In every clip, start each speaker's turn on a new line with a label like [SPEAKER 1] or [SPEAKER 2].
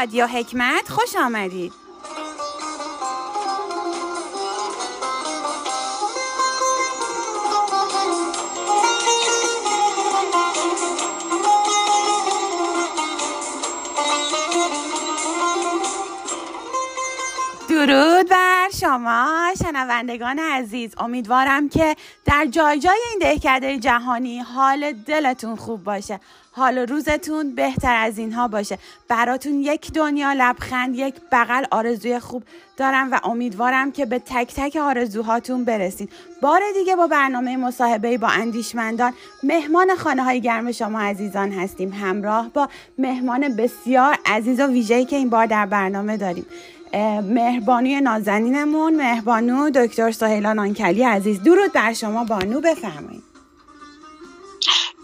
[SPEAKER 1] رادیو حکمت؟ خوش آمدید. درود. شما شنوندگان عزیز امیدوارم که در جای جای این دهکده جهانی حال دلتون خوب باشه. حال روزتون بهتر از اینها باشه. براتون یک دنیا لبخند یک بغل آرزوی خوب دارم و امیدوارم که به تک تک آرزوهاتون برسین. بار دیگه با برنامه مصاحبه با اندیشمندان مهمان خانه های گرم شما عزیزان هستیم. همراه با مهمان بسیار عزیز و ویژه‌ای که این بار در برنامه داریم. مهربانی نازنینمون مهربانو دکتر سهیلا نانکلی عزیز. درود بر شما بانو بفرمایید.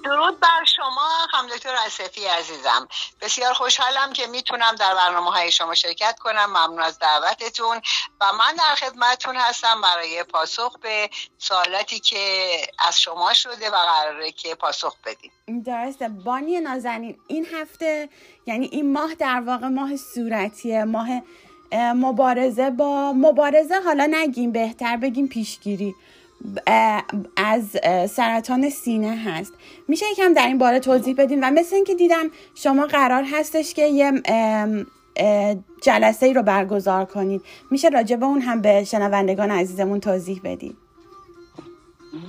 [SPEAKER 2] درود بر شما هم دکتر اسفی عزیزم. بسیار خوشحالم که می‌تونم در برنامه های شما شرکت کنم. ممنون از دعوتتون. و من در خدمتتون هستم برای پاسخ به سوالاتی که از شما شده و قراره که پاسخ بدیم
[SPEAKER 1] درسته. بانی نازنین این هفته یعنی این ماه در واقع ماه صورتیه. ماه مبارزه با مبارزه حالا نگیم بهتر بگیم پیشگیری. از سرطان سینه هست. میشه یکم در این باره توضیح بدیم و مثل اینکه دیدم شما قرار هستش که یه جلسه ای رو برگزار کنید میشه راجع به اون هم به شنوندگان عزیزمون توضیح بدید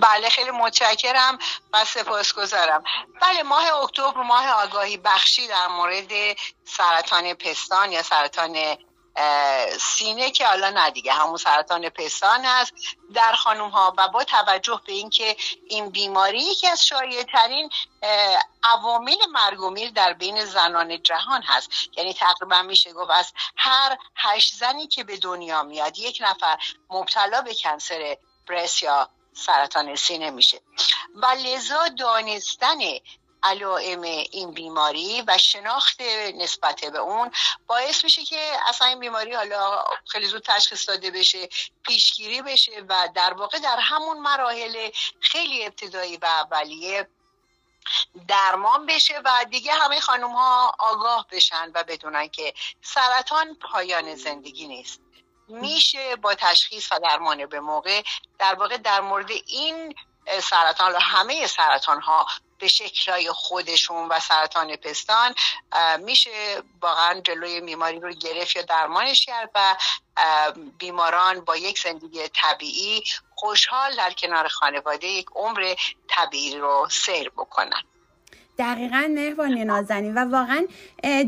[SPEAKER 2] بله خیلی متشکرم و سپاسگزارم. بله ماه اکتبر ماه آگاهی بخشی در مورد سرطان پستان یا سرطان سینه که حالا نه دیگه همون سرطان پستان هست در خانوم ها و با توجه به اینکه این بیماری یکی از شایع ترین عوامل مرگ و میر در بین زنان جهان هست. یعنی تقریبا میشه گفت از هر هشت زنی که به دنیا میاد یک نفر مبتلا به کنسر برس یا سرطان سینه میشه. و لذا دانستن علائم این بیماری و شناخت نسبت به اون باعث میشه که اصلا این بیماری حالا خیلی زود تشخیص داده بشه پیشگیری بشه و در واقع در همون مراحل خیلی ابتدایی و اولیه درمان بشه و دیگه همه خانم ها آگاه بشن و بدونن که سرطان پایان زندگی نیست. میشه با تشخیص و درمان به موقع در واقع در مورد این سرطان همه سرطان ها به شکلهای خودشون و سرطان پستان میشه واقعا جلوی بیماری رو گرفت یا درمانش کرد و بیماران با یک زندگی طبیعی خوشحال در کنار خانواده یک عمر طبیعی رو سیر بکنن.
[SPEAKER 1] دقیقا مهربانی نازنین و واقعا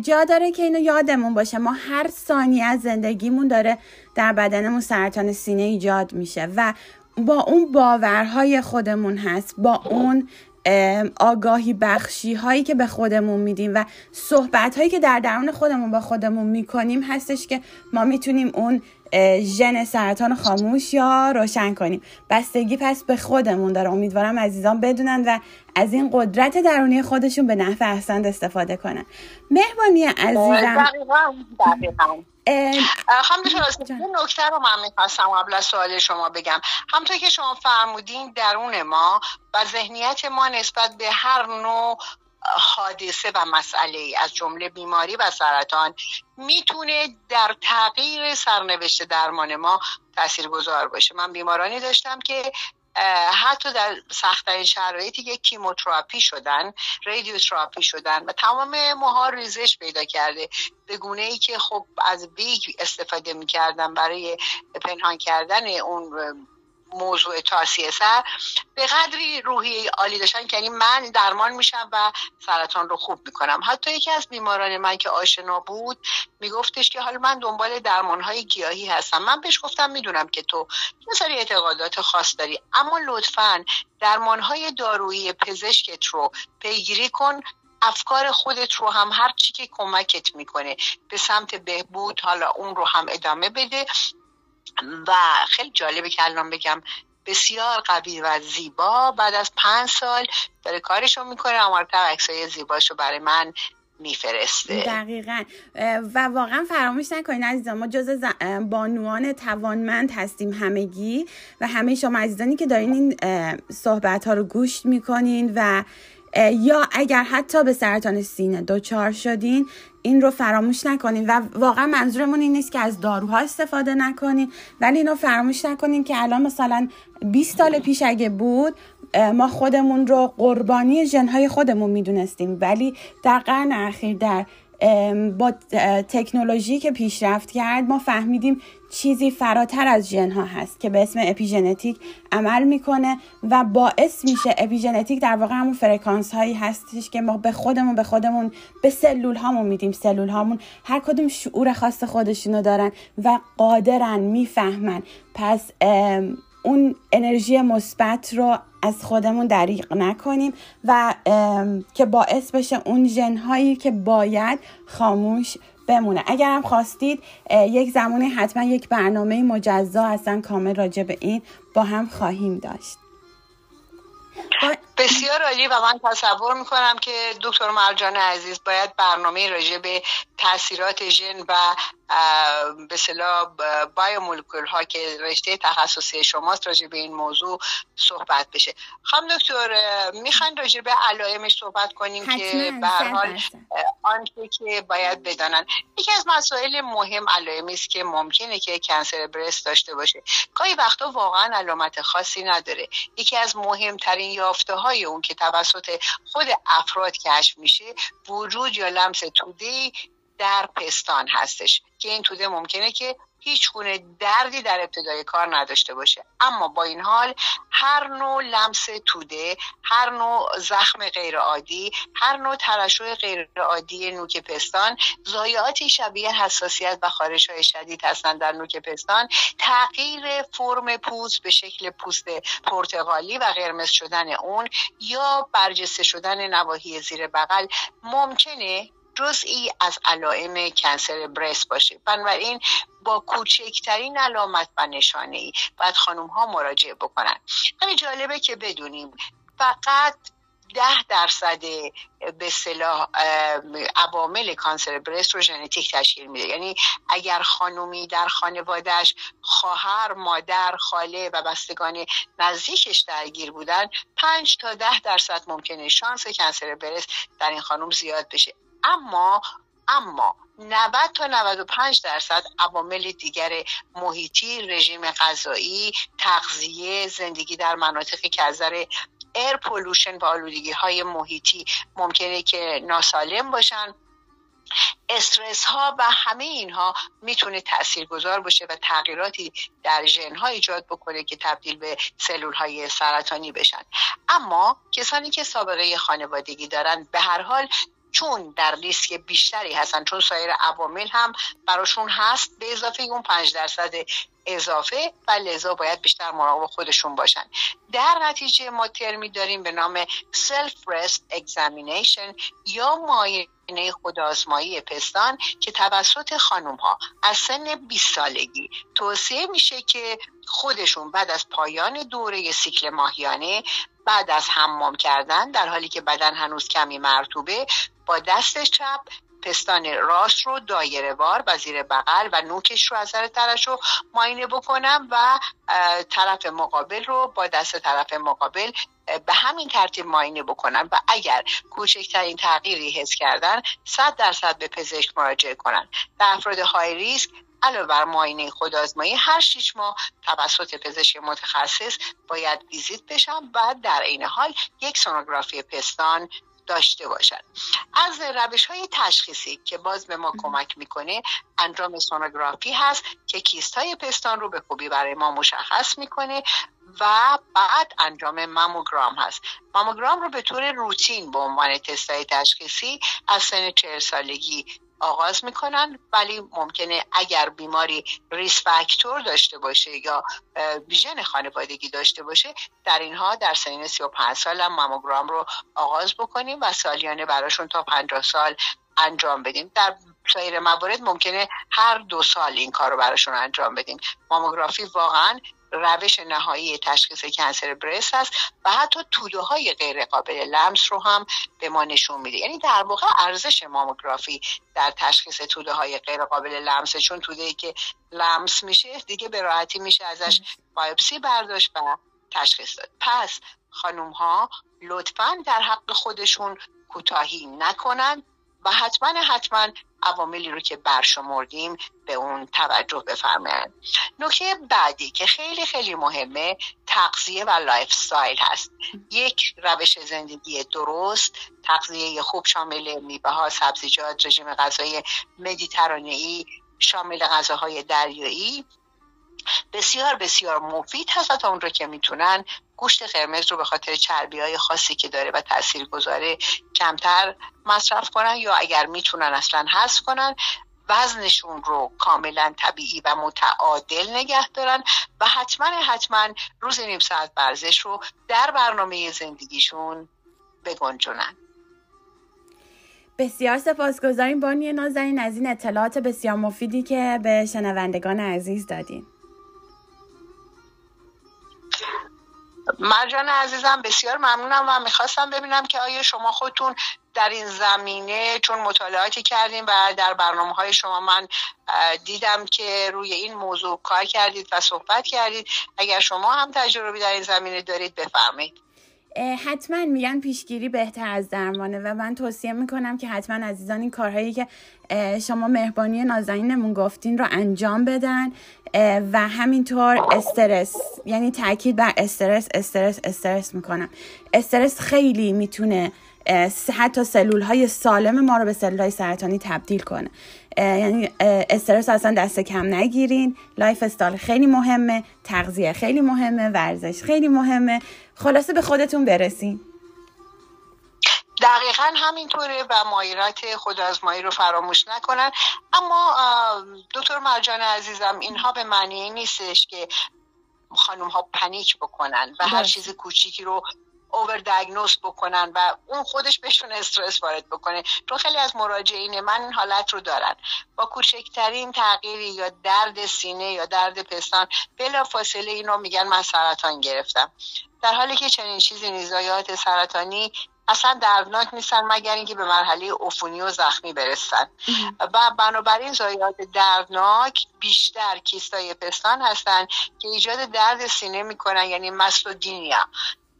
[SPEAKER 1] جا داره که اینو یادمون باشه. ما هر ثانیه از زندگیمون داره در بدنمون سرطان سینه ایجاد میشه و با اون باورهای خودمون هست با اون آگاهی بخشی هایی که به خودمون میدیم و صحبت هایی که در درون خودمون با خودمون می‌کنیم هستش که ما می‌تونیم اون ژن سرطان خاموش یا روشن کنیم. بستگی پس به خودمون داره. امیدوارم عزیزان بدونن و از این قدرت درونی خودشون به نفع احسند استفاده کنن. مهربانی عزیزم.
[SPEAKER 2] همونطور این نکته رو من می‌خواستم قبل از سوال شما بگم. همطور که شما فرمودین درون ما و ذهنیت ما نسبت به هر نوع حادثه و مسئله از جمله بیماری و سرطان می‌تونه در تغییر سرنوشت درمان ما تاثیرگذار باشه. من بیمارانی داشتم که حتی در سختترین شرایطی که chemotherapy شدن رادیوتراپی شدن و تمام موها ریزش پیدا کرده. به گونه ای که خب از wig استفاده می‌کردن برای پنهان کردن اون موضوع تاسی سر به قدری روحی عالی داشتن که یعنی من درمان میشم و سرطان رو خوب می‌کنم. حتی یکی از بیماران من که آشنا بود میگفتش که حالا من دنبال درمان های گیاهی هستم. من بهش گفتم می‌دونم که تو یه سری اعتقادات خاص داری اما لطفا درمان های دارویی پزشکت رو پیگیری کن. افکار خودت رو هم هر چی که کمکت می‌کنه به سمت بهبود حالا اون رو هم ادامه بده. و خیلی جالبه که الان بگم بسیار قوی و زیبا بعد از پنج سال داره کارشو می‌کنه امارتا عکسای زیباشو برای من میفرسته.
[SPEAKER 1] دقیقا. و واقعا فراموش نکنید عزیزان ما جز بانوان توانمند هستیم همگی و همه شما عزیزانی که دارین این صحبت ها رو گوش می‌کنین و یا اگر حتی به سرطان سینه دچار شدین این رو فراموش نکنین و واقعا منظورمون این نیست که از داروها استفاده نکنین ولی اینو فراموش نکنین که الان مثلا 20 سال پیش اگه بود ما خودمون رو قربانی ژنهای خودمون می‌دونستیم. ولی در قرن اخیر در با تکنولوژی که پیشرفت کرد ما فهمیدیم چیزی فراتر از ژن ها هست که به اسم اپیژنتیک عمل می‌کنه و باعث میشه اپیژنتیک در واقع همون فرکانس هایی هستش که ما به خودمون به خودمون به سلول هامون میدیم. سلول هامون هر کدوم شعور خاص خودشونو دارن و قادرن می‌فهمن. پس اون انرژی مثبت رو از خودمون دریق نکنیم و که باعث بشه اون ژنهایی که باید خاموش بمونه. اگر هم خواستید یک زمانی حتما یک برنامه مجزا اصلا کامل راجع به این با هم خواهیم داشت.
[SPEAKER 2] بسیار عالی و من تصور می‌کنم که دکتر مرجان عزیز باید برنامه راجع به تاثیرات ژن و به صلاح بایومولکول ها که رشته تخصصی شماست راجع به این موضوع صحبت بشه. خانم دکتر می‌خواین راجع به علائمش صحبت کنیم که به هر حال آنچه که باید بدانن یکی از مسائل مهم علائمی است که ممکنه که کنسر برست داشته باشه. گاهی وقتا واقعا علامت خاصی نداره. یکی از مهمترین یافته های اون که توسط خود افراد کشف میشه وجود یا لمس توده در پستان هستش. که این توده ممکنه که هیچ گونه دردی در ابتدای کار نداشته باشه. اما با این حال هر نوع لمس توده هر نوع زخم غیرعادی هر نوع ترشح غیرعادی نوک پستان ضایعاتی شبیه حساسیت و خارش های شدید هستند در نوک پستان. تغییر فرم پوست به شکل پوست پرتغالی و قرمز شدن اون یا برجسته شدن نواحی زیر بغل ممکنه جزئی از علائم کنسر برست باشه. بنابراین با کوچکترین علامت و نشانه ای باید خانم ها مراجعه بکنن. همین جالبه که بدونیم فقط ده درصد به صلاح عوامل کانسر برست رو ژنتیک تشکیل میده. یعنی اگر خانومی در خانوادهش خواهر مادر خاله و بستگان نزدیکش درگیر بودن پنج تا ده درصد ممکنه شانس کنسر برست در این خانم زیاد بشه. اما اما 90 تا 95 درصد عوامل دیگر محیطی رژیم غذایی تغذیه زندگی در مناطقی که از ایر پولوشن و آلودگی های محیطی ممکنه که ناسالم باشن. استرس ها و همه اینها می‌تونه تاثیرگذار باشه و تغییراتی در ژن ها ایجاد بکنه که تبدیل به سلول های سرطانی بشن. اما کسانی که سابقه خانوادگی دارن به هر حال چون در ریسک بیشتری هستن چون سایر عوامل هم براشون هست به اضافه اون پنج درصد اضافه و لذا باید بیشتر مراقب خودشون باشن. در نتیجه ما ترمی داریم به نام self breast examination یا معاینه خودآزمایی پستان که توسط خانم ها از سن 20 سالگی توصیه میشه که خودشون بعد از پایان دوره سیکل ماهیانه بعد از حمام کردن در حالی که بدن هنوز کمی مرطوبه با دست چپ پستان راست رو دایره وار و زیر بغل و نوکش رو از نظر ترشح رو معاینه بکنم و طرف مقابل رو با دست طرف مقابل به همین ترتیب ماینه بکنن و اگر کوچکترین تغییری حس کردن صد درصد به پزشک مراجعه کنن. در افراد های ریسک علاوه بر معاینه خودآزمایی هر شیش ماه توسط پزشک متخصص باید ویزیت بشن و در این حال یک سونوگرافی پستان داشته باشد از روش های تشخیصی که باز به ما کمک می‌کنه انجام سونوگرافی هست که کیست های پستان رو به خوبی برای ما مشخص می‌کنه و بعد انجام ماموگرام هست. ماموگرام رو به طور روتین به عنوان تستای تشخیصی از سن چهل سالگی آغاز می‌کنن ولی ممکنه اگر بیماری ریس فاکتور داشته باشه یا ویژن خانوادگی داشته باشه در اینها در سنین 35 سال هم ماموگرام رو آغاز بکنیم و سالیانه براشون تا 50 سال انجام بدیم. در سایر موارد ممکنه هر دو سال این کار رو براشون انجام بدیم. ماموگرافی واقعا روش نهایی تشخیص کنسر برست است و حتی توده های غیر قابل لمس رو هم به ما نشون میده. یعنی در واقع ارزش ماموگرافی در تشخیص توده های غیر قابل لمس چون توده ای که لمس میشه دیگه به راحتی میشه ازش بایوپسی برداشت و تشخیص داد. پس خانوم ها لطفا در حق خودشون کوتاهی نکنند و حتما حتما عواملی رو که برشمردیم به اون توجه بفرمایند نکته بعدی که خیلی خیلی مهمه تغذیه و lifestyle هست. یک روش زندگی درست تغذیه خوب شامل میوه ها سبزیجات رژیم غذایی مدیترانه‌ای شامل غذاهای دریایی. بسیار بسیار مفید هست تا اون رو که می‌تونن گوشت قرمز رو به خاطر چربی های خاصی که داره و تاثیر گذاره کمتر مصرف کنن یا اگر می‌تونن اصلا حذف کنن وزنشون رو کاملا طبیعی و متعادل نگه دارن و حتما حتما روز نیم ساعت ورزش رو در برنامه زندگیشون بگنجونن.
[SPEAKER 1] بسیار سپاسگزاریم. بانی نازنین از این اطلاعات بسیار مفیدی که به شنوندگان عزیز دادین.
[SPEAKER 2] مرجان عزیزم بسیار ممنونم و می‌خواستم ببینم که آیا شما خودتون در این زمینه چون مطالعاتی کردیم و در برنامه های شما من دیدم که روی این موضوع کار کردید و صحبت کردید اگر شما هم تجربی در این زمینه دارید بفرمایید.
[SPEAKER 1] حتما میگن پیشگیری بهتر از درمانه و من توصیه می‌کنم که حتما عزیزان این کارهایی که شما مهربانی نازنینمون گفتین رو انجام بدن و همینطور استرس یعنی تاکید بر استرس استرس استرس می‌کنم. استرس خیلی می‌تونه حتی سلول های سالم ما رو به سلول های سرطانی تبدیل کنه. یعنی استرس اصلا دست کم نگیرین. lifestyle خیلی مهمه تغذیه خیلی مهمه ورزش خیلی مهمه. خلاصه به خودتون برسین.
[SPEAKER 2] دقیقا همینطوره و معاینات خودآزمایی رو فراموش نکنن. اما دکتر مرجان عزیزم اینها به معنی نیستش که خانم ها پنیک بکنن و هر چیز کوچیکی رو اوور دیگنوز بکنن و اون خودش بهشون استرس وارد بکنه. چون خیلی از مراجعین من این حالت رو دارن. با کوچکترین تغییری یا درد سینه یا درد پستان بلا فاصله اینو میگن من سرطان گرفتم. در حالی که چنین چیزی نیزایات سرطانی اصلا دردناک نیستن مگر اینکه به مرحله عفونی و زخمی برسن. و بنابراین زایات دردناک بیشتر کیستای پستان هستن که ایجاد درد سینه می‌کنن یعنی مستودینیا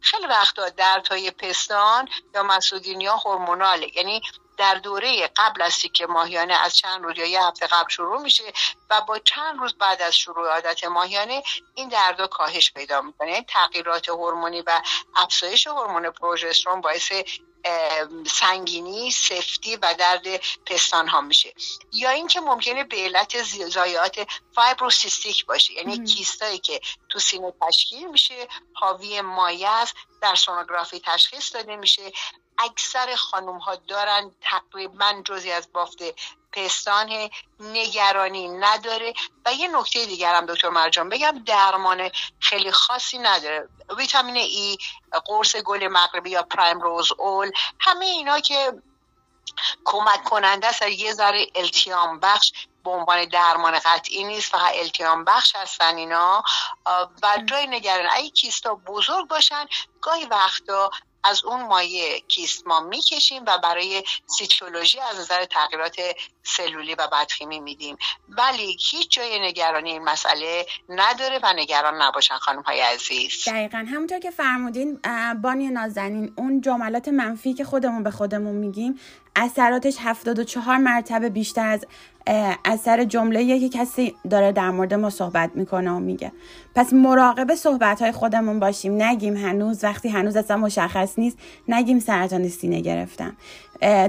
[SPEAKER 2] خیلی وقتا دردهای پستان یا مسودینیا هورموناله. یعنی در دوره قبل از سیک ماهیانه از چند روز یا یه هفته قبل شروع میشه و با چند روز بعد از شروع عادت ماهیانه این دردا کاهش پیدا می‌کنه. یعنی تغییرات هورمونی و افزایش هورمون پروژسترون باعث سنگینی سفتی و درد پستان ها میشه. یا اینکه ممکنه به علت زایات فایبروسیستیک باشه. یعنی کیستایی که تو سینه تشکیل میشه حاوی مایع است در سونوگرافی تشخیص داده میشه. اکثر خانم ها دارن تقریبا جزی از بافت پستان نگرانی نداره. و یه نکته دیگر هم دکتر مرجان بگم درمان خیلی خاصی نداره. ویتامین ای قرص گل مغربی یا پرایم روز اول همه اینا که کمک کننده است. یه ذره التیام بخش به عنوان درمان قطعی نیست فقط التیام بخش هستن اینا. و جای نگران اگه کیستا بزرگ باشن گاهی وقتا از اون مایه کیست ما می‌کشیم و برای سیتولوژی از نظر تغییرات سلولی و بدخیمی میدیم. ولی هیچ جای نگرانی این مسئله نداره و نگران نباشن خانم های عزیز.
[SPEAKER 1] دقیقا. همونطور که فرمودین بانوی نازنین اون جملات منفی که خودمون به خودمون میگیم اثراتش 74 مرتبه بیشتر از اثر جمله که کسی داره در مورد ما صحبت می‌کنه و میگه. پس مراقب صحبت های خودمون باشیم. نگیم هنوز وقتی هنوز اصلا مشخص نیست نگیم سرطان سینه گرفتم.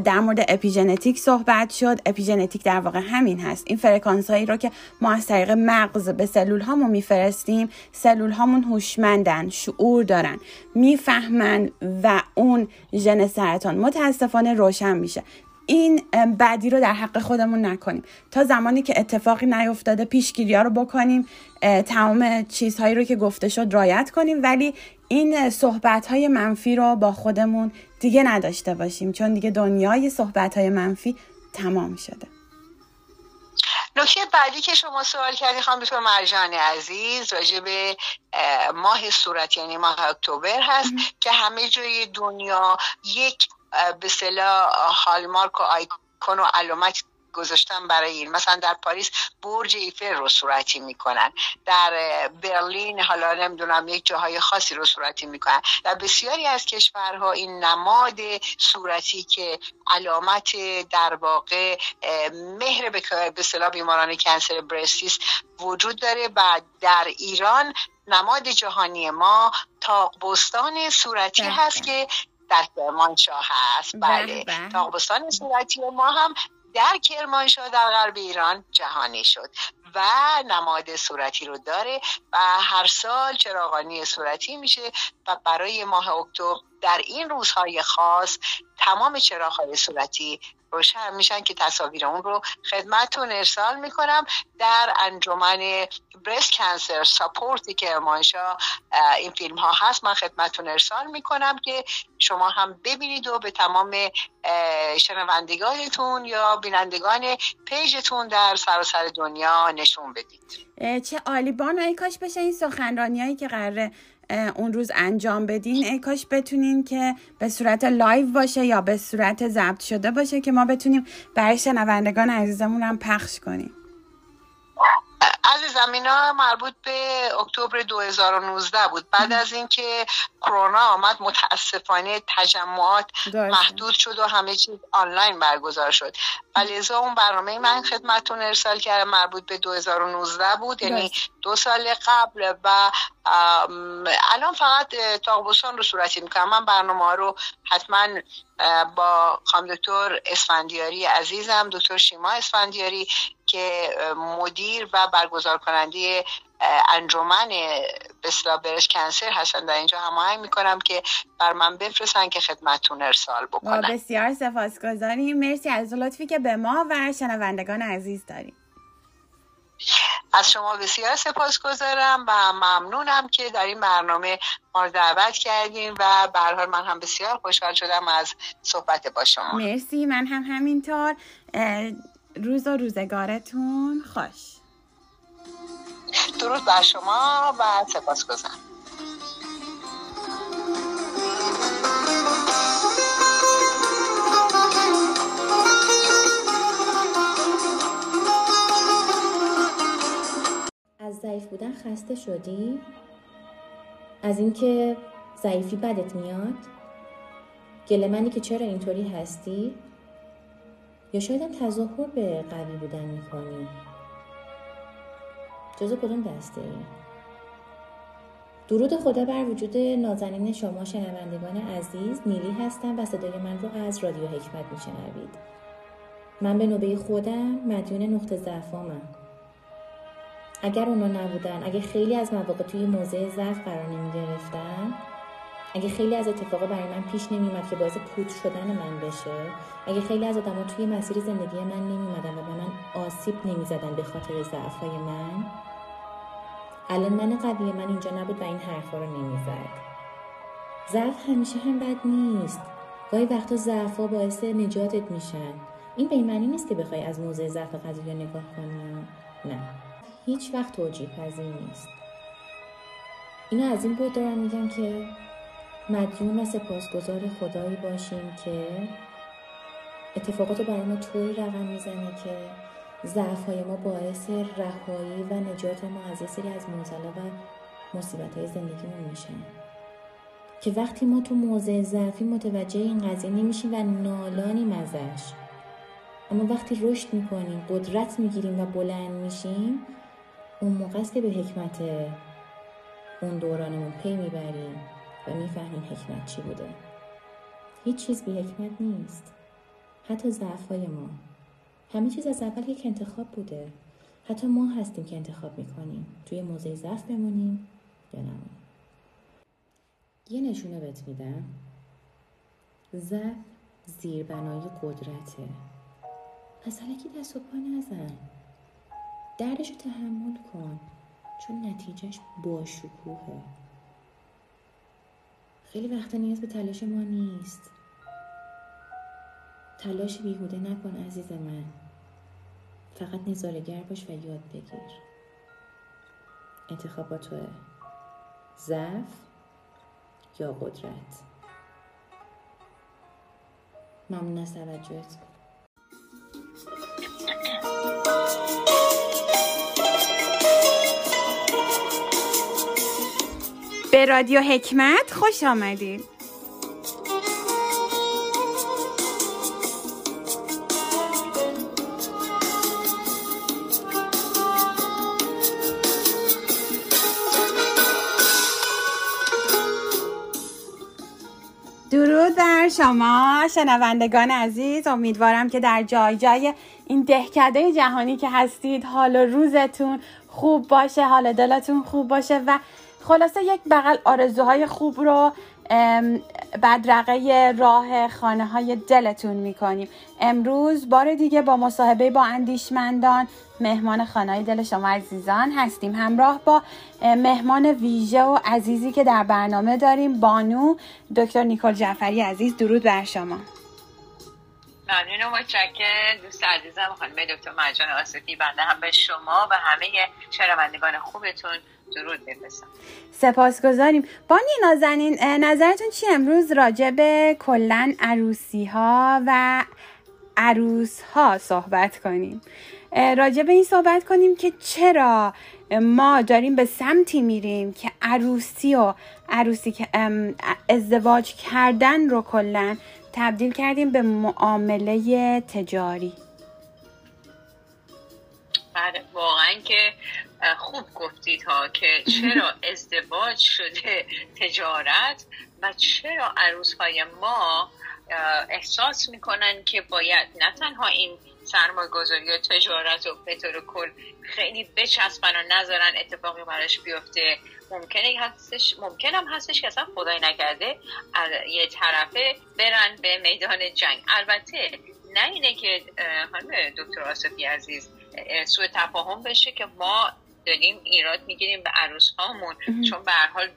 [SPEAKER 1] در مورد اپیژنتیک صحبت شد. اپیژنتیک در واقع همین هست. این فرکانس هایی رو که ما از طریق مغز به سلول هامون میفرستیم سلول هامون هوشمندن شعور دارن می‌فهمن و اون ژن سرطان متاسفانه روشن میشه. این بعدی رو در حق خودمون نکنیم. تا زمانی که اتفاقی نیفتاده پیشگیری ها رو بکنیم تمام چیزهایی رو که گفته شد رایت کنیم. ولی این صحبت های منفی رو با خودمون دیگه نداشته باشیم چون دیگه دنیای صحبت های منفی تمام شده.
[SPEAKER 2] نکته بعدی که شما سوال کردی خانم دکتر مرجان عزیز راجع به ماه صورت یعنی ماه اکتبر هست که همه جای دنیا یک به صلاح هالمارک و آیکون و علامت گذاشتن برای این. مثلا در پاریس برج ایفل رو صورتی می‌کنن. در برلین حالا نمی‌دونم یک جاهای خاصی رو صورتی می‌کنن. در بسیاری از کشورها این نماد صورتی که علامت در واقع مهر به صلاح بیماران کنسر برستیس وجود داره و در ایران نماد جهانی ما تاقبستان صورتی بله، هست. که در کرمانشاه هست بله, بله. تاقبستان صورتی ما هم در کرمانشاه در غرب ایران جهانی شد و نماد صورتی رو داره و هر سال چراغانی صورتی میشه و برای ماه اکتبر در این روزهای خاص تمام چراغهای صورتی روشن میشن که تصاویر اون رو خدمتتون ارسال می‌کنم. در انجمن برست کنسر ساپورت کرمانشاه این فیلم ها هست من خدمتتون ارسال می‌کنم که شما هم ببینید و به تمام شنوندگانتون یا بینندگان پیجتون در سراسر دنیا نشون بدید.
[SPEAKER 1] چه عالی. بانو ای کاش بشه این سخنرانی هایی که قراره اون روز انجام بدین. ای کاش بتونین که به صورت live باشه یا به صورت ضبط شده باشه که ما بتونیم برای شنوندگان عزیزمون هم پخش کنیم.
[SPEAKER 2] عزیزم اینا مربوط به اکتبر 2019 بود. بعد از اینکه کرونا آمد متاسفانه تجمعات محدود شد و همه چیز آنلاین برگزار شد. ولی اون برنامه من خدمتتون ارسال کردم مربوط به 2019 بود یعنی دو سال قبل و الان فقط تاقبوسان رو صورتی می‌کنم. من برنامه رو حتما با خانم دکتر اسفندیاری عزیزم دکتر شیما اسفندیاری که مدیر و برگزار کننده انجمن بسلا برش کنسر هستن. در اینجا هماهنگ می‌کنم که بر من بفرستن که خدمتتون ارسال بکنم
[SPEAKER 1] بسیار سپاسگزاریم. مرسی از لطفی که به ما و شنوندگان عزیز داریم.
[SPEAKER 2] از شما بسیار سپاسگزارم و ممنونم که در این برنامه ما دعوت کردیم و به حال من هم بسیار خوشحال شدم از صحبت با شما.
[SPEAKER 1] مرسی. من هم همینطور. روز و روزگارتون خوش
[SPEAKER 2] درود بر شما و سپاسگزارم
[SPEAKER 3] از ضعیف بودن خسته شدی؟ از اینکه ضعیفی بدت میاد؟ گله که چرا اینطوری هستی؟ یا شاید هم تظاهر به قوی بودن می‌کنی؟ جزو کدوم دسته ای؟ درود خدا بر وجود نازنین شما شنوندگان عزیز نیلی هستم و صدای من رو از رادیو حکمت میشنوید من به نوبه خودم مدیون نقطه ضعفامم اگر اونا نبودن اگه خیلی از مواقع توی موضع ضعف قرار نمی گرفتن اگه خیلی از اتفاقا برای من پیش نمیومد که باعث پود شدن من بشه اگه خیلی از آدما توی مسیر زندگی من نمیومدن و به من آسیب نمی‌زدن به خاطر ضعفهای من الان من قوی من اینجا نبود و این حرفا رو نمی‌زد. ضعف همیشه هم بد نیست. گاهی وقتا ضعفا باعث نجاتت میشن. این به معنی نیست که بخوای از موضع ضعف قضیه نگاه کنی. نه. هیچ وقت توجیه پذیر نیست. اینو از این بود دارم میگم که مدیون و سپاسگزار خدایی باشیم که اتفاقات برای ما طوری رقم می‌زنه که ضعف های ما باعث رهایی و نجات ما از یه سری از موزله و مصیبت های زندگیمون میشن که وقتی ما تو موضع ضعفی متوجه این قضیه نمیشیم و نالانیم ازش اما وقتی رشد می‌کنیم قدرت می‌گیریم و بلند میشیم اون موقع است که به حکمت اون دورانمون پی می‌بریم. و می‌فهمیم حکمت چی بوده. هیچ چیز بی حکمت نیست. حتی ضعف های ما. همه چیز از اول یک انتخاب بوده. حتی ما هستیم که انتخاب می‌کنیم. توی موضع ضعف بمونیم یا نمونیم. یه نشونه بهت میدم. ضعف زیربنای قدرته. پس که دست و پا نزن. دردش رو تحمل کن. چون نتیجهش با شکوهه خیلی وقتا نیاز به تلاش ما نیست. تلاش بیهوده نکن عزیز من. فقط نظارگر باش و یاد بگیر. انتخاب توه ضعف یا قدرت. ممنون از توجهت.
[SPEAKER 1] به رادیو حکمت خوش آمدید درود بر شما شنوندگان عزیز. امیدوارم که در جای جای این دهکده جهانی که هستید حال و روزتون خوب باشه حال دلتون خوب باشه و خلاصه یک بغل آرزوهای خوب رو بدرقه راه خانه های دلتون می‌کنیم. امروز بار دیگه با مصاحبه با اندیشمندان مهمان خانه دل شما عزیزان هستیم. همراه با مهمان ویژه و عزیزی که در برنامه داریم بانو دکتر نیکل جعفری عزیز. درود بر شما.
[SPEAKER 4] ممنون و متشکر دوست عزیزم خانم دکتر مرجان آصفی بنده هم به شما و همه شنوندگان خوبتون درود بفرستم.
[SPEAKER 1] سپاسگزاریم. بانی نازنین نظرتون چی امروز راجع به کلا عروسی ها و عروس ها صحبت کنیم؟ راجع به این صحبت کنیم که چرا ما داریم به سمتی میریم که عروسی و عروسی که ازدواج کردن رو کلا تبدیل کردیم به معامله تجاری.
[SPEAKER 4] بله واقعا که خوب گفتید ها که چرا ازدواج شده تجارت و چرا عروس های ما احساس می‌کنن که باید نه تنها این سرمایه گذاری و تجارت و به طور کل خیلی بچسبن و نذارن اتفاقی براش بیفته ممکنه هستش ممکنم هستش که اصلا خدای نکرده یه طرفه برن به میدان جنگ. البته نه اینه که خانم دکتر آصفی عزیز سوء تفاهم بشه که ما داریم ایراد می‌گیریم به عروس هامون چون به هر حال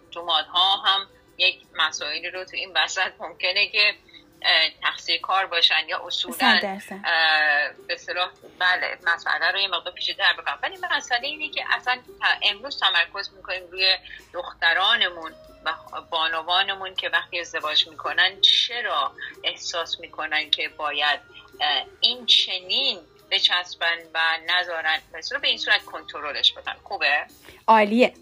[SPEAKER 4] ها هم یک مسائلی رو تو این وسط ممکنه که تقصیر کار باشن یا اصولا به صلاح بله مسئله رو یه مقدار پیچیده‌تر بکنم. ولی مسئله اینه که اصلا امروز تمرکز می‌کنیم روی دخترانمون و بانوانمون که وقتی ازدواج می‌کنن چرا احساس می‌کنن که باید این چنین بچسبن و نذارن. رو به این صورت کنترلش بدن. خوبه؟
[SPEAKER 1] عالیه.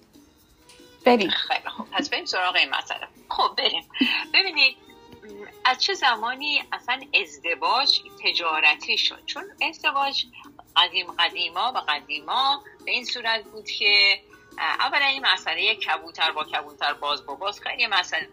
[SPEAKER 1] بریم
[SPEAKER 4] خیلی خوب. پس بریم سراغ این مسئله. خب بریم. ببینید از چه زمانی اصلا ازدواج تجارتی شد؟ چون ازدواج قدیم قدیما و قدیما به این صورت بود که اولا این مسئله کبوتر با کبوتر باز با باز خیلی مسئله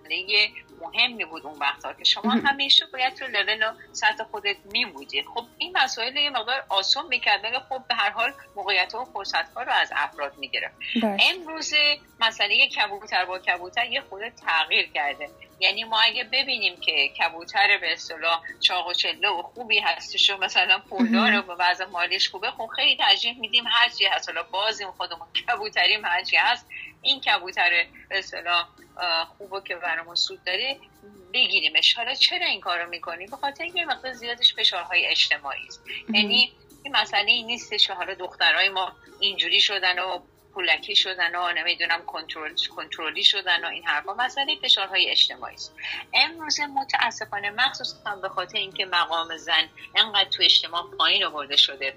[SPEAKER 4] مهمی بود اون وقتا که. شما همیشه باید تو لول و سطح خودت میبودی. خب این مسائل یه مقدار آسون می‌کرد ولی خب به هر حال موقعیت و فرصت ها رو از افراد می‌گرفت. امروز مسئله کبوتر با کبوتر یه خود تغییر کرده. یعنی ما اگه ببینیم که کبوتر به اصطلاح چاق و چله و خوبی هستش و مثلا پولدار و وضع مالیش خوبه خب خیلی ترجیح میدیم هرچی هست. حالا بازیم خودمون کبوتریم هرچی هست. این کبوتر به اصطلاح خوبه که برامون سود داره بگیریمش. حالا چرا این کارو می‌کنی؟ به خاطر یه مقدار زیادش فشارهای اجتماعی است. یعنی این مسئله این نیستش که حالا دخترای ما اینجوری شدن و پولکی شدن و نمی‌دونم کنترل کنترلی شدن و این حرفا. مسئله فشارهای اجتماعی است. امروز متاسفانه مخصوصا به خاطر اینکه مقام زن انقدر تو اجتماع پایین آورده شده.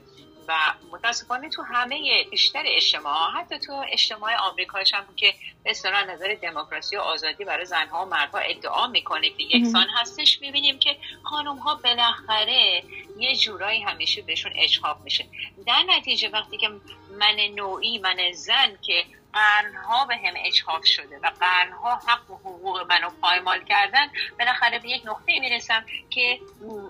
[SPEAKER 4] و متاسفانه تو همه بیشتر اجتماع حتی تو اجتماع آمریکاش هم که به اصطلاح نظر دموکراسی و آزادی برای زنها و مردها ادعا می‌کنه که یکسان هستش. می‌بینیم که خانم ها بالاخره یه جورایی همیشه بهشون اجحاب میشه. در نتیجه وقتی که من نوعی من زن که قرنها به هم اجحاف شده و قرنها حق و حقوق منو پایمال کردن بالاخره به یک نقطه می‌رسم که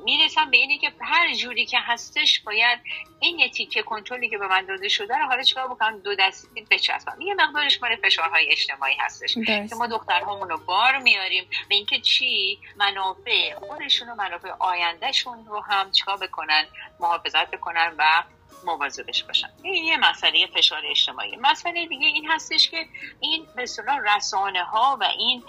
[SPEAKER 4] می‌رسم به اینه که هر جوری که هستش باید این یه تیکه کنترلی که به من داده شده رو حالا چیکار بکنم؟ دو دستی بچسبم. یه مقدارش مال فشارهای اجتماعی هستش که ما دخترهامون رو بار میاریم به اینکه چی؟ منافع خودشون و منافع آیندهشون رو هم چیکار بکنن محافظت بکنن و مواظبش باشن. این یه مسئله فشار اجتماعی. مسئله دیگه این هستش که این به رسانه ها و این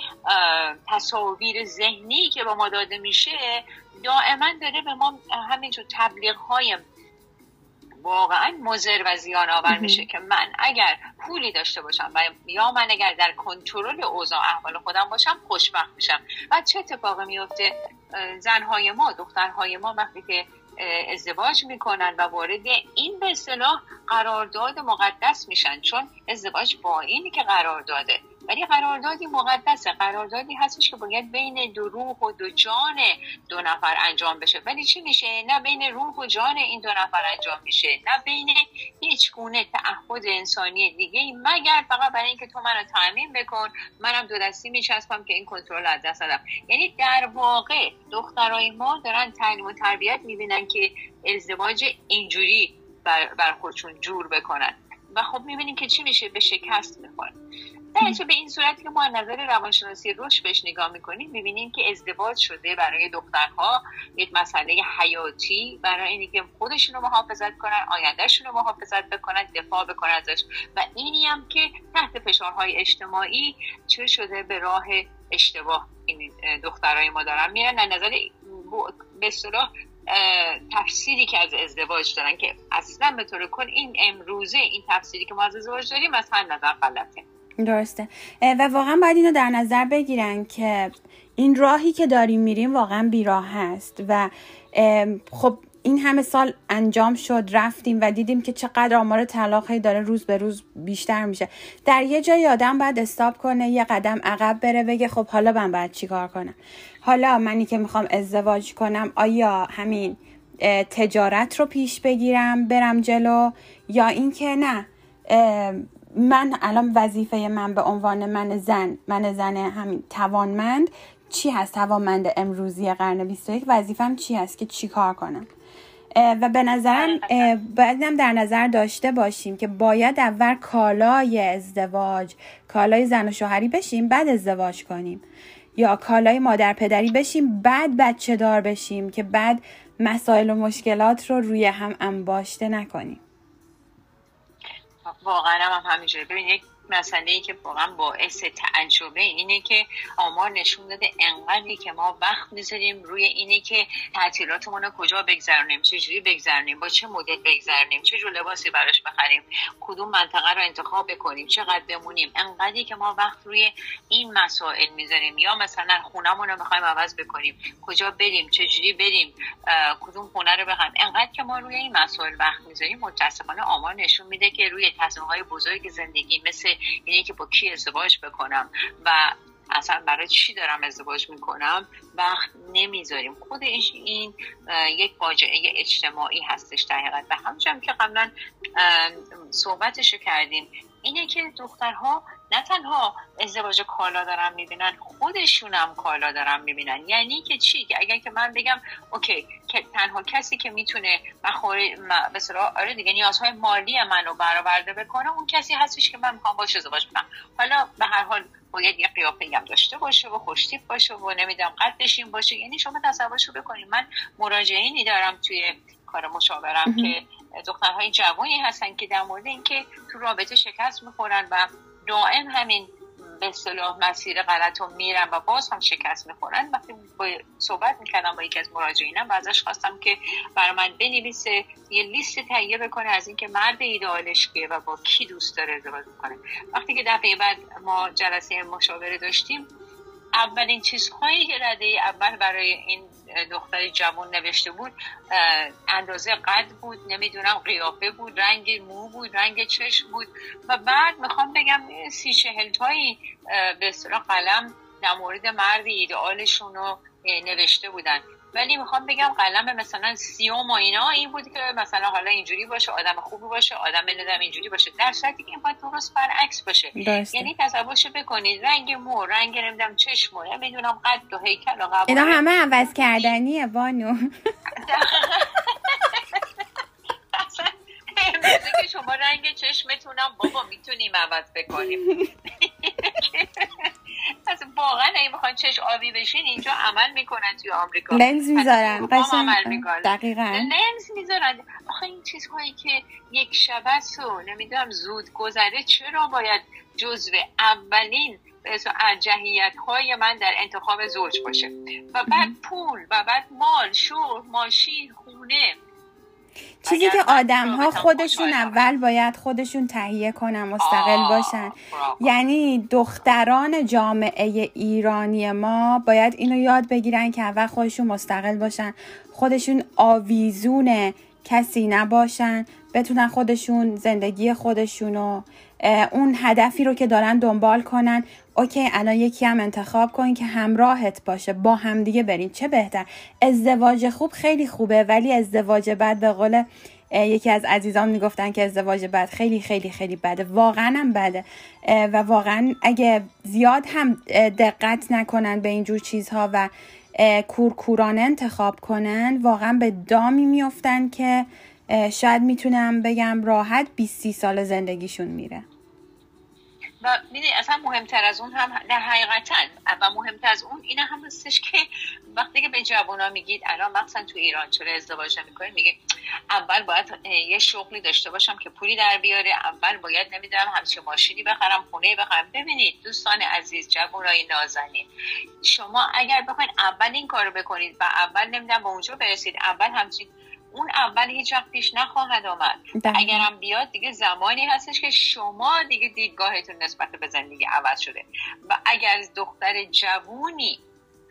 [SPEAKER 4] تصاویر ذهنی که به ما داده میشه دائما داره به ما همینجور تبلیغ های واقعا مزر و زیان آور میشه که من اگر پولی داشته باشم و یا من اگر در کنترل اوضاع احوال خودم باشم خوشبخت میشم. و چه اتفاقی میفته؟ زنهای ما دخترهای ما وقتی که ازدواج می‌کنن و وارد این به اصطلاح قرارداد مقدس میشن چون ازدواج با اینی که قرار داده ولی قراردادی مقدسه. قراردادی هستش که باید بین دو روح و دو جان دو نفر انجام بشه. ولی چی میشه؟ نه بین روح و جان این دو نفر انجام میشه. نه بین هیچ گونه تعهد انسانی دیگه مگر فقط برای اینکه تو منو تعمین بکن منم دو دستی میچسبم که این کنترل از دست دادم یعنی در واقع دخترای ما دارن تعلیم و تربیت می‌بینن که ازدواج اینجوری بر, بر خودشون جور بکنن. و خب می‌بینیم که چی میشه؟ به شکست می‌خوره. در به این صورت که ما نظر روانشناسی روش بهش نگاه می‌کنیم می‌بینیم که ازدواج شده برای دخترها یک مسئله حیاتی برای اینی که خودشون رو محافظت کنن آیندهشون رو محافظت بکنن دفاع بکنن ازش. و اینی هم که تحت فشارهای اجتماعی چه شده به راه اشتباه این دخترای ما دارن میرن. نظر به صلاح تفسیری که از ازدواج دارن که اصلا به طور کن این امروزه این تفسیری که ما از ازدواج داریم از هر نظر غلطه.
[SPEAKER 1] درسته. و واقعا باید اینو در نظر بگیرن که این راهی که داریم میریم واقعا بیراه هست. و خب این همه سال انجام شد رفتیم و دیدیم که چقدر آمار طلاق داره روز به روز بیشتر میشه. در یه جای آدم باید استاب کنه یه قدم عقب بره بگه خب حالا من باید چیکار کنم؟ حالا منی که می‌خوام ازدواج کنم آیا همین تجارت رو پیش بگیرم برم جلو؟ یا اینکه نه من الان وظیفه من به عنوان من زن من زن همین توانمند چی هست؟ توانمند امروزی قرن 21 وظیفم چی هست که چی کار کنم؟ و به نظرم باید در نظر داشته باشیم که باید اول کالای ازدواج کالای زن و شوهری بشیم بعد ازدواج کنیم. یا کالای مادر پدری بشیم بعد بچه دار بشیم که بعد مسائل و مشکلات رو روی هم انباشته نکنیم.
[SPEAKER 4] واقعا هم همینجوری. ببین مسئله ای که واقعا باعث تعجبه اینه که آمار نشون داده انقدری که ما وقت می‌ذاریم روی اینه که تعطیلاتمون رو کجا بگذرونیم چجوری بگذرونیم با چه مدل بگذرونیم چه جور لباسی براش بخریم کدوم منطقه رو انتخاب بکنیم چقدر بمونیم انقدری که ما وقت روی این مسائل می‌ذاریم یا مثلا خونمون رو می‌خوایم عوض بکنیم کجا بریم چجوری بریم کدوم خونه رو بخریم انقدر که ما روی این مسائل وقت می‌ذاریم متاسفانه آمار نشون میده که روی تصمیم های بزرگ زندگی مثل اینه که با کی ازدواج بکنم و اصلا برای چی دارم ازدواج می‌کنم وقت نمی‌ذاریم. خود این یک فاجعه اجتماعی هستش در حقیقت. و همچنان که قبلا صحبتش کردیم اینه که دخترها نه تنها ازدواج کالا دارن می‌بینن خودشونم کالا دارن می‌بینن. یعنی که چی؟ که اگر که من بگم اوکی تنها کسی که می‌تونه مخوری به آره دیگه نیازهای مالی منو برآورده بکنه اون کسی هستش که من می‌خوام باشه ازدواج کنم حالا به هر حال باید یه قیافه هم داشته باشه و خوشتیپ باشه و نمی‌دونم قدش این باشه. یعنی شما تصورشو بکنید من مراجعینی دارم توی کار مشاورم که دخترهای جوانی هستن که در مورد اینکه تو رابطه شکست می‌خورن و دائم همین به اصطلاح مسیر غلط رو میرن و باز هم شکست می‌خورن. وقتی با صحبت می‌کردم با یکی از مراجعینم و ازش خواستم که برای من بنویسه یه لیست تهیه بکنه از اینکه مرد ایدئالش کیه و با کی دوست داره ازدواج کنه وقتی که دفعه بعد ما جلسه مشاوره داشتیم اولین چیزهایی که رده اول برای این دختر جوان نوشته بود اندازه قد بود نمی‌دونم قیافه بود رنگ مو بود رنگ چشم بود. و بعد می‌خوام بگم سی چهل تایی به قلم در مورد مرد ایدئالشون رو نوشته بودن. ولی می‌خوام بگم قلم مثلا سیوم و اینا این بود که مثلا حالا اینجوری باشه آدم خوبی باشه آدم بندم اینجوری باشه. در صورتی که این باید درست برعکس باشه. یعنی تصورش بکنید رنگ مو رنگ نمی‌دونم چشم و نمی‌دونم قد و هیکل و قبول
[SPEAKER 1] اینا همه عوض کردنیه بانو
[SPEAKER 4] که شما رنگ چشمتونم بابا می‌تونیم عوض بکنیم. از واقعا اگه می‌خوان چش آبی بشین اینجا عمل می‌کنن توی آمریکا.
[SPEAKER 1] لنز می‌ذارن
[SPEAKER 4] عمل می‌کنن.
[SPEAKER 1] دقیقا.
[SPEAKER 4] لنز می‌ذارن. آخه این چیزهایی که یک شبه و نمی‌دونم زود گذره چرا باید جزو اولین ارجحیت های من در انتخاب زوج باشه؟ و بعد پول و بعد مال شور ماشین خونه.
[SPEAKER 1] چیزی که آدم ها خودشون اول باید خودشون تهیه کنن مستقل باشن. یعنی دختران جامعه ایرانی ما باید اینو یاد بگیرن که اول خودشون مستقل باشن. خودشون آویزون کسی نباشن. بتونن خودشون زندگی خودشونو اون هدفی رو که دارن دنبال کنن. اوکی الان یکی هم انتخاب کن که همراهت باشه. با همدیگه برین. چه بهتر؟ ازدواج خوب خیلی خوبه ولی ازدواج بعد به قول یکی از عزیزان می‌گفتن که ازدواج بد خیلی خیلی خیلی بده. واقعا هم بده. و واقعا اگه زیاد هم دقت نکنن به اینجور چیزها و کورکورانه انتخاب کنن واقعا به دامی میفتن که شاید می‌تونم بگم راحت 20 سال زندگیشون میره.
[SPEAKER 4] و می‌دونی اصلا مهمتر از اون هم در حقیقتا و مهمتر از اون این هم هستش که وقتی که به جوانا میگید الان مثلا تو ایران چرا ازدواج نمی‌کنید میگه اول باید یه شغلی داشته باشم که پولی در بیاره اول باید نمی‌دونم همچه ماشینی بخرم خونه بخرم. ببینید دوستان عزیز جوانای نازنین شما اگر بخواید اول این کارو بکنید و اول نمی‌دونم به اونجا برسید اول همچین اون اول هیچ وقت پیش نخواهد آمد. اگرم بیاد دیگه زمانی هستش که شما دیگه دیدگاهتون نسبت به زندگی عوض شده. و اگر دختر جوونی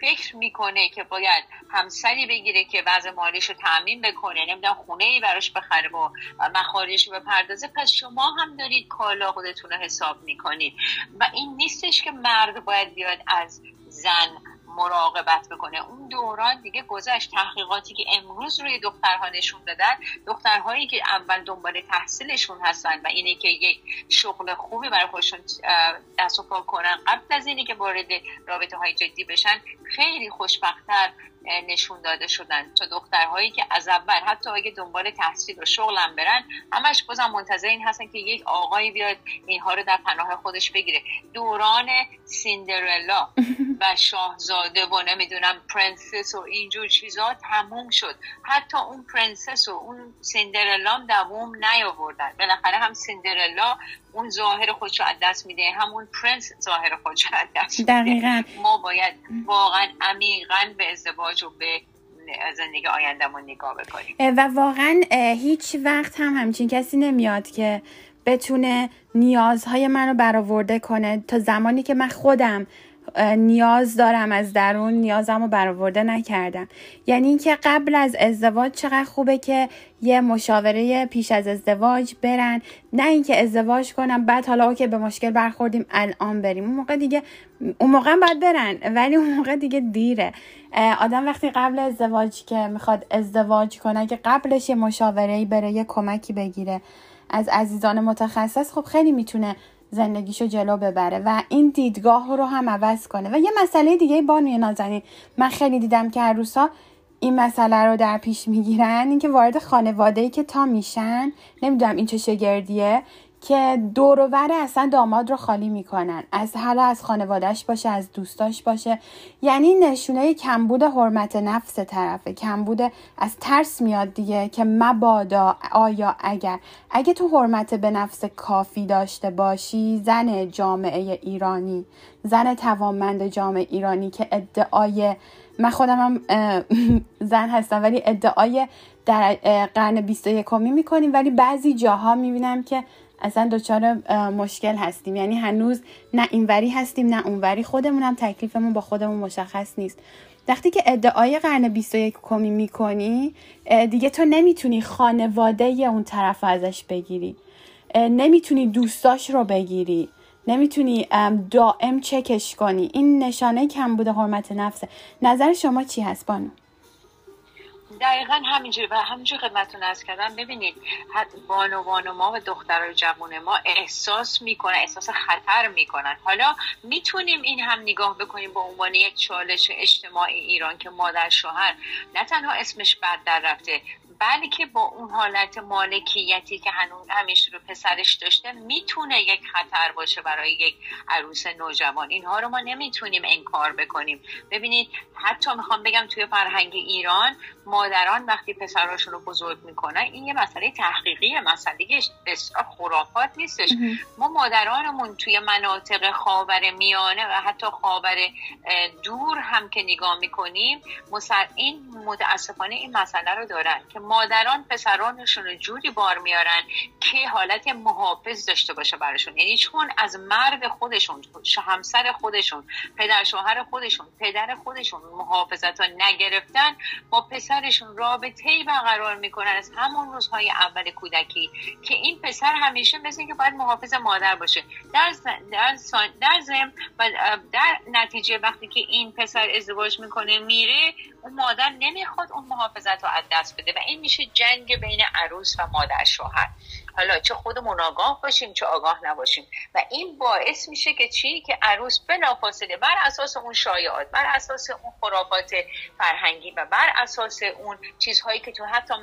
[SPEAKER 4] فکر می‌کنه که باید همسری بگیره که وضع مالیش رو تعمین بکنه نمی‌دونم خونه ای براش بخره و مخارجش رو بپردازه پس شما هم دارید کالا خودتون رو حساب می‌کنید. و این نیستش که مرد باید بیاد از زن مراقبت بکنه. اون دوران دیگه گذشت. تحقیقاتی که امروز روی دخترها نشون دادن دخترهایی که اول دنبال تحصیلشون هستن و اینه که یک شغل خوبی برای خودشون دست و پا کنن قبل از اینکه وارد رابطه های جدی بشن خیلی خوشبختتر نشون داده شدن. تا دخترهایی که از اول حتی اگه دنبال تحصیل و شغلم برن همش بازم منتظر این هستن که یک آقایی بیاد اینها رو در پناه خودش بگیره. دوران سیندرلا و شاهزاده و نمی‌دونم پرنسس و اینجور چیزا تموم شد. حتی اون پرنسس و اون سیندرلا دووم نیاوردن. بالاخره هم سیندرلا اون ظاهر خودش رو از دست میده همون پرنس ظاهر خودش رو از دست میده. ما باید واقعا عمیقا به ازدواج و به زندگی آیندهمون نگاه بکنیم.
[SPEAKER 1] و واقعا هیچ وقت هم همچین کسی نمیاد که بتونه نیازهای من رو برآورده کنه تا زمانی که من خودم نیاز دارم از درون نیازم رو برآورده نکردم. یعنی اینکه قبل از ازدواج چقدر خوبه که یه مشاوره پیش از ازدواج برن. نه اینکه ازدواج کنم بعد حالا که به مشکل برخوردیم الان بریم. اون موقع دیگه اون موقع باید برن ولی اون موقع دیگه دیره. آدم وقتی قبل ازدواج که می‌خواد ازدواج کنه که قبلش یه مشاوره بره یه کمکی بگیره از عزیزان متخصص خب خیلی می‌تونه زندگیشو جلو ببره و این دیدگاه رو هم عوض کنه. و یه مسئله دیگه بانوی نازنین من خیلی دیدم که عروسا این مسئله رو در پیش می‌گیرن اینکه وارد خانواده ای که تا میشن نمی‌دونم این چه شگردیه که دوروبر اصلا داماد رو خالی می‌کنن. از حالا از خانوادهش باشه از دوستاش باشه. یعنی نشونه کمبود حرمت نفس طرفه. کمبود از ترس میاد دیگه که مبادا آیا اگر. اگه تو حرمت به نفس کافی داشته باشی زن جامعه ایرانی زن توانمند جامعه ایرانی که ادعای من خودم هم زن هستم ولی ادعای در قرن 21 می‌کنیم. ولی بعضی جاها می‌بینم که اصلا دچار مشکل هستیم. یعنی هنوز نه اینوری هستیم نه اونوری. خودمون هم تکلیفمون با خودمون مشخص نیست. وقتی که ادعای قرن 21 کمی می‌کنی دیگه تو نمی‌تونی خانواده اون طرف ازش بگیری. نمی‌تونی دوستاش رو بگیری. نمی‌تونی دائم چکش کنی. این نشانه کم بوده حرمت نفسه نظر شما چی هست بانو؟
[SPEAKER 4] دقیقا همینجوری و همینجور خدمتتون ارز کردم. ببینید بانوان ما و دخترای جوان ما احساس می‌کنن احساس خطر می‌کنن. حالا می‌تونیم این هم نگاه بکنیم به عنوان یک چالش اجتماعی ایران که مادر شوهر نه تنها اسمش بد در رفته بلکه با اون حالت مالکیتی که هنوز همیشه رو پسرش داشته می‌تونه یک خطر باشه برای یک عروس نوجوان. اینها رو ما نمی‌تونیم انکار بکنیم. ببینید حتی می‌خوام بگم توی فرهنگ ایران مادران وقتی پسراشون رو بزرگ می‌کنن این یه مسئله تحقیقی مسئله بسیار خرافات نیستش. ما مادرانمون توی مناطق خاور میانه و حتی خاور دور هم که نگاه می‌کنیم این متاسفانه این مسئله رو دارن که مادران پسرانشون رو جوری بار میارن که حالت محافظ داشته باشه براشون. یعنی چون از مرد خودشون همسر خودشون پدر شوهر خودشون پدر خودشون محافظت ها نگرفتن با پسرشون رابطه ای برقرار می‌کنن از همون روزهای اول کودکی که این پسر همیشه مثل که باید محافظ مادر باشه. در در در در نتیجه وقتی که این پسر ازدواج می‌کنه میره اون مادر نمی‌خواد اون محافظت رو از دست بده و این میشه جنگ بین عروس و مادر شوهر. حالا چه خودمون آگاه باشیم چه آگاه نباشیم. و این باعث میشه که چی؟ که عروس بلافاصله بر اساس اون شایعات بر اساس اون خرافات فرهنگی و بر اساس اون چیزهایی که تو حتی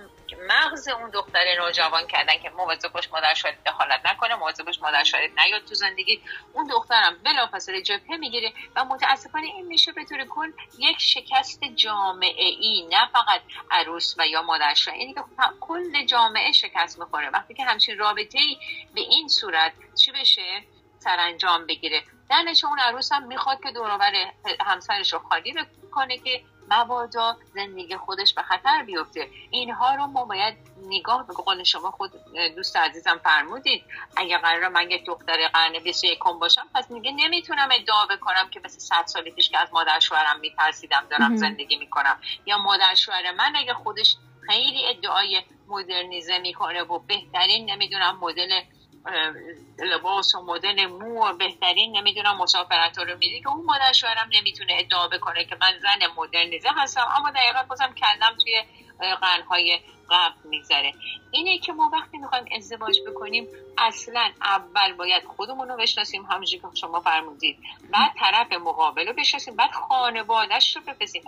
[SPEAKER 4] مغز اون دختر نوجوان کردن که مواظب باش مادر شاید دخالت نکنه مواظب باش مادر شاید نیاد تو زندگی اون دخترم بلافاصله جبهه می‌گیره و متاسفانه این میشه به طور کل یک شکست جامعه ای نه فقط عروس و یا مادر شاید یعنی که کل جامعه شکست می‌خوره. وقتی که همچین رابطه ای به این صورت چی بشه؟ سرانجام بگیره. در اون عروس هم می‌خواد که دورآور همسرش رو خالی بکنه که مبادا زندگی خودش به خطر بیفته. اینها رو ما باید نگاه به قول شما خود دوست عزیزم فرمودید. اگر قرار من یک دختر قرن 21 باشم پس میگه نمی‌تونم ادعا بکنم که مثل 100 سال پیش که از مادر شوهرم میترسیدم دارم زندگی می‌کنم. یا مادر شوهر من اگه خودش خیلی ادعای مدرنیزه می‌کنه و بهترین نمی‌دونم مدل لباس و مدل مو بهترین نمی‌دونم مسافرت رو میدی که اون مادر شوهرم نمی‌تونه ادعا بکنه که من زن مدرنیزه هستم. اما دقیقا بازم کلم توی قرنهای قبل میگذره. اینه که ما وقتی می‌خوایم ازدواج بکنیم اصلا اول باید خودمون رو بشناسیم. همونجوری که شما فرمودید. بعد طرف مقابل رو بشناسیم. بعد خانوادهش رو بپسیم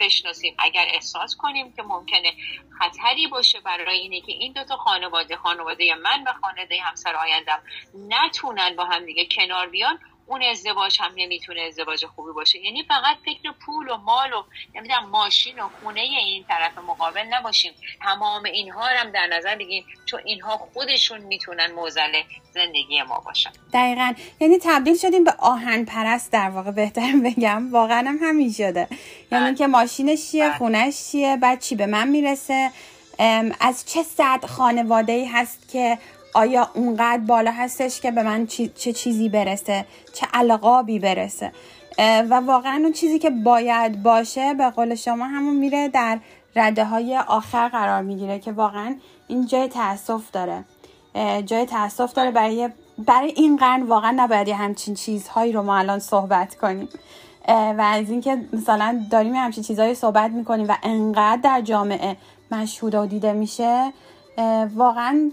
[SPEAKER 4] بشناسیم اگر احساس کنیم که ممکنه خطری باشه برای اینه که این دوتا خانواده خانواده من و خانواده همسر آیندم نتونن با هم دیگه کنار بیان اون ازدواج هم نمی‌تونه ازدواج خوبی باشه. یعنی فقط فکر پول و مال و نمی‌دونم ماشین و خونه این طرف مقابل نباشیم. تمام اینها هم در نظر بگیم چون اینها خودشون می‌تونن موزل زندگی ما باشن.
[SPEAKER 1] دقیقا. یعنی تبدیل شدیم به آهن پرست در واقع بهتر بگم. واقعا هم همین شده. یعنی بله. که ماشینش چیه بله. خونش چیه بعد چی به من می‌رسه؟ از چه صد خانواده ای هست که آیا اونقدر بالا هستش که به من چه چیزی برسه؟ چه علاقابی برسه؟ و واقعا اون چیزی که باید باشه به قول شما همون میره در رده های آخر قرار می‌گیره که واقعا این جای تاسف داره. جای تاسف داره برای برای این قرن واقعا نباید همچین چیزهایی رو ما الان صحبت کنیم. و از اینکه مثلا داریم همچین چیزهایی صحبت می‌کنیم و انقدر در جامعه مشهود و دیده میشه واقعا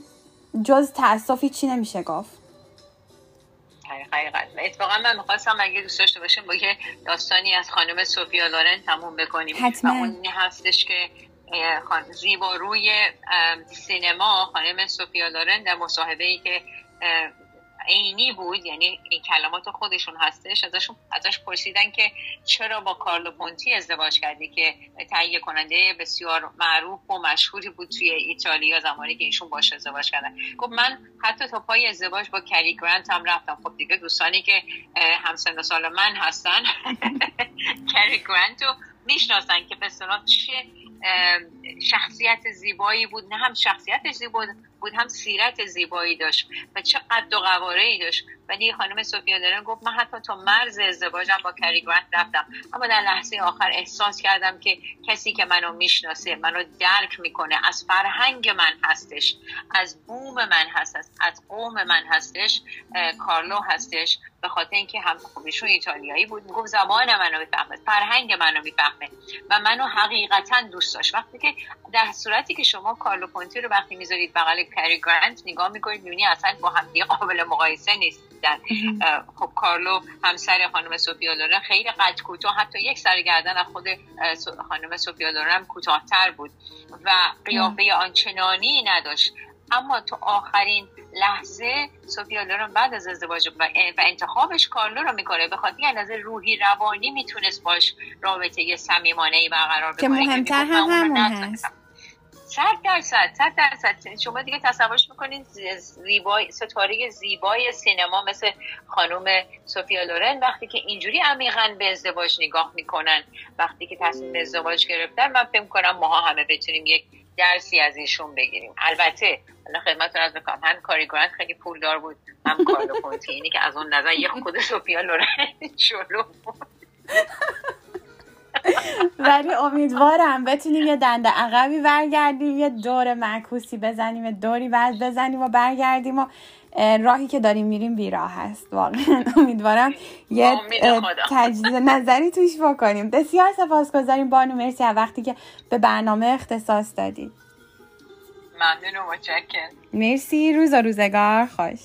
[SPEAKER 1] جز تاسفی چی نمیشه گفت.
[SPEAKER 4] حقیقت. اتفاقا من می‌خواستم اگه دوست داشته باشیم با یه داستانی از خانم سوفیا لورن تموم بکنیم.
[SPEAKER 1] حتما.
[SPEAKER 4] و اون هستش که زیباروی سینما خانم سوفیا لورن در مصاحبه ای که عینی بود یعنی این کلمات خودشون هستش ازشون ازش پرسیدن که چرا با کارلو پونتی ازدواج کردی که تهیه کننده بسیار معروف و مشهوری بود توی ایتالیا زمانی که ایشون باش ازدواج کردن. گفت من حتی تا پای ازدواج با کری گرانت هم رفتم. خب دیگه دوستانی که همسن سال من هستن کری گرانت رو می‌شناسن که به چه شخصیت زیبایی بود. نه هم شخصیت زیبایی بود هم سیرت زیبایی داشت و چه قد و قواره داشت. ولی خانم سوفیا دارن گفت من حتی تا مرز ازدواجم با کری رفتم. اما در لحظه آخر احساس کردم که کسی که منو می‌شناسه منو درک می‌کنه از فرهنگ من هستش از بوم من هست از قوم من هستش کارلو هستش. به خاطر اینکه هم خوبیشون ایتالیایی بود. می‌گفت زبان منو می‌فهمه فرهنگ منو می‌فهمه و منو حقیقتا دوست داشت. وقتی که در صورتی که شما کارلو پونتی رو وقتی می‌ذارید بغل کری گرانت نگاه می‌کنید می‌بینی اصلا با هم قابل مقایسه نیستن. خب کارلو همسر خانم سوفیا لورن خیلی قد کوتاه حتی یک سر گردن از خود خانم سوفیا لورن کوتاهتر بود و قیافه آنچنانی نداشت. اما تو آخرین لحظه سوفیا لورن بعد از ازدواج و انتخابش کارلو رو می‌کنه. به خاطر اندازه روحی روانی می‌تونست باش رابطه صمیمانه ای برقرار بکنه.
[SPEAKER 1] که مهمتر هم همون
[SPEAKER 4] صد درصد صد درصد. شما دیگه تصورش می‌کنید زیبای ستاره زیبای سینما مثل خانم سوفیا لورن وقتی که اینجوری عمیقا به ازدواج نگاه می‌کنن. وقتی که تصمیم ازدواج گرفتن من فکر کنم ماها همه بتونیم یک درسی از ایشون بگیریم. البته حالا خدمتتون از بکنم هم کاریگورن خیلی پولدار بود هم کارلو اینی که از اون نظر یه خود سوفیا لورن بود.
[SPEAKER 1] ولی امیدوارم بتونیم یه دنده عقبی برگردیم یه دور معکوسی بزنیم یه دوری بعد بزنیم و برگردیم و راهی که داریم میریم بیراه هست واقعا امیدوارم یه تجدید نظری توش بکنیم. بسیار سپاسگزاریم. بانو مرسی از وقتی که به برنامه اختصاص دادید
[SPEAKER 4] ممنون و متشکرم.
[SPEAKER 1] مرسی. روز و روزگار. خوش.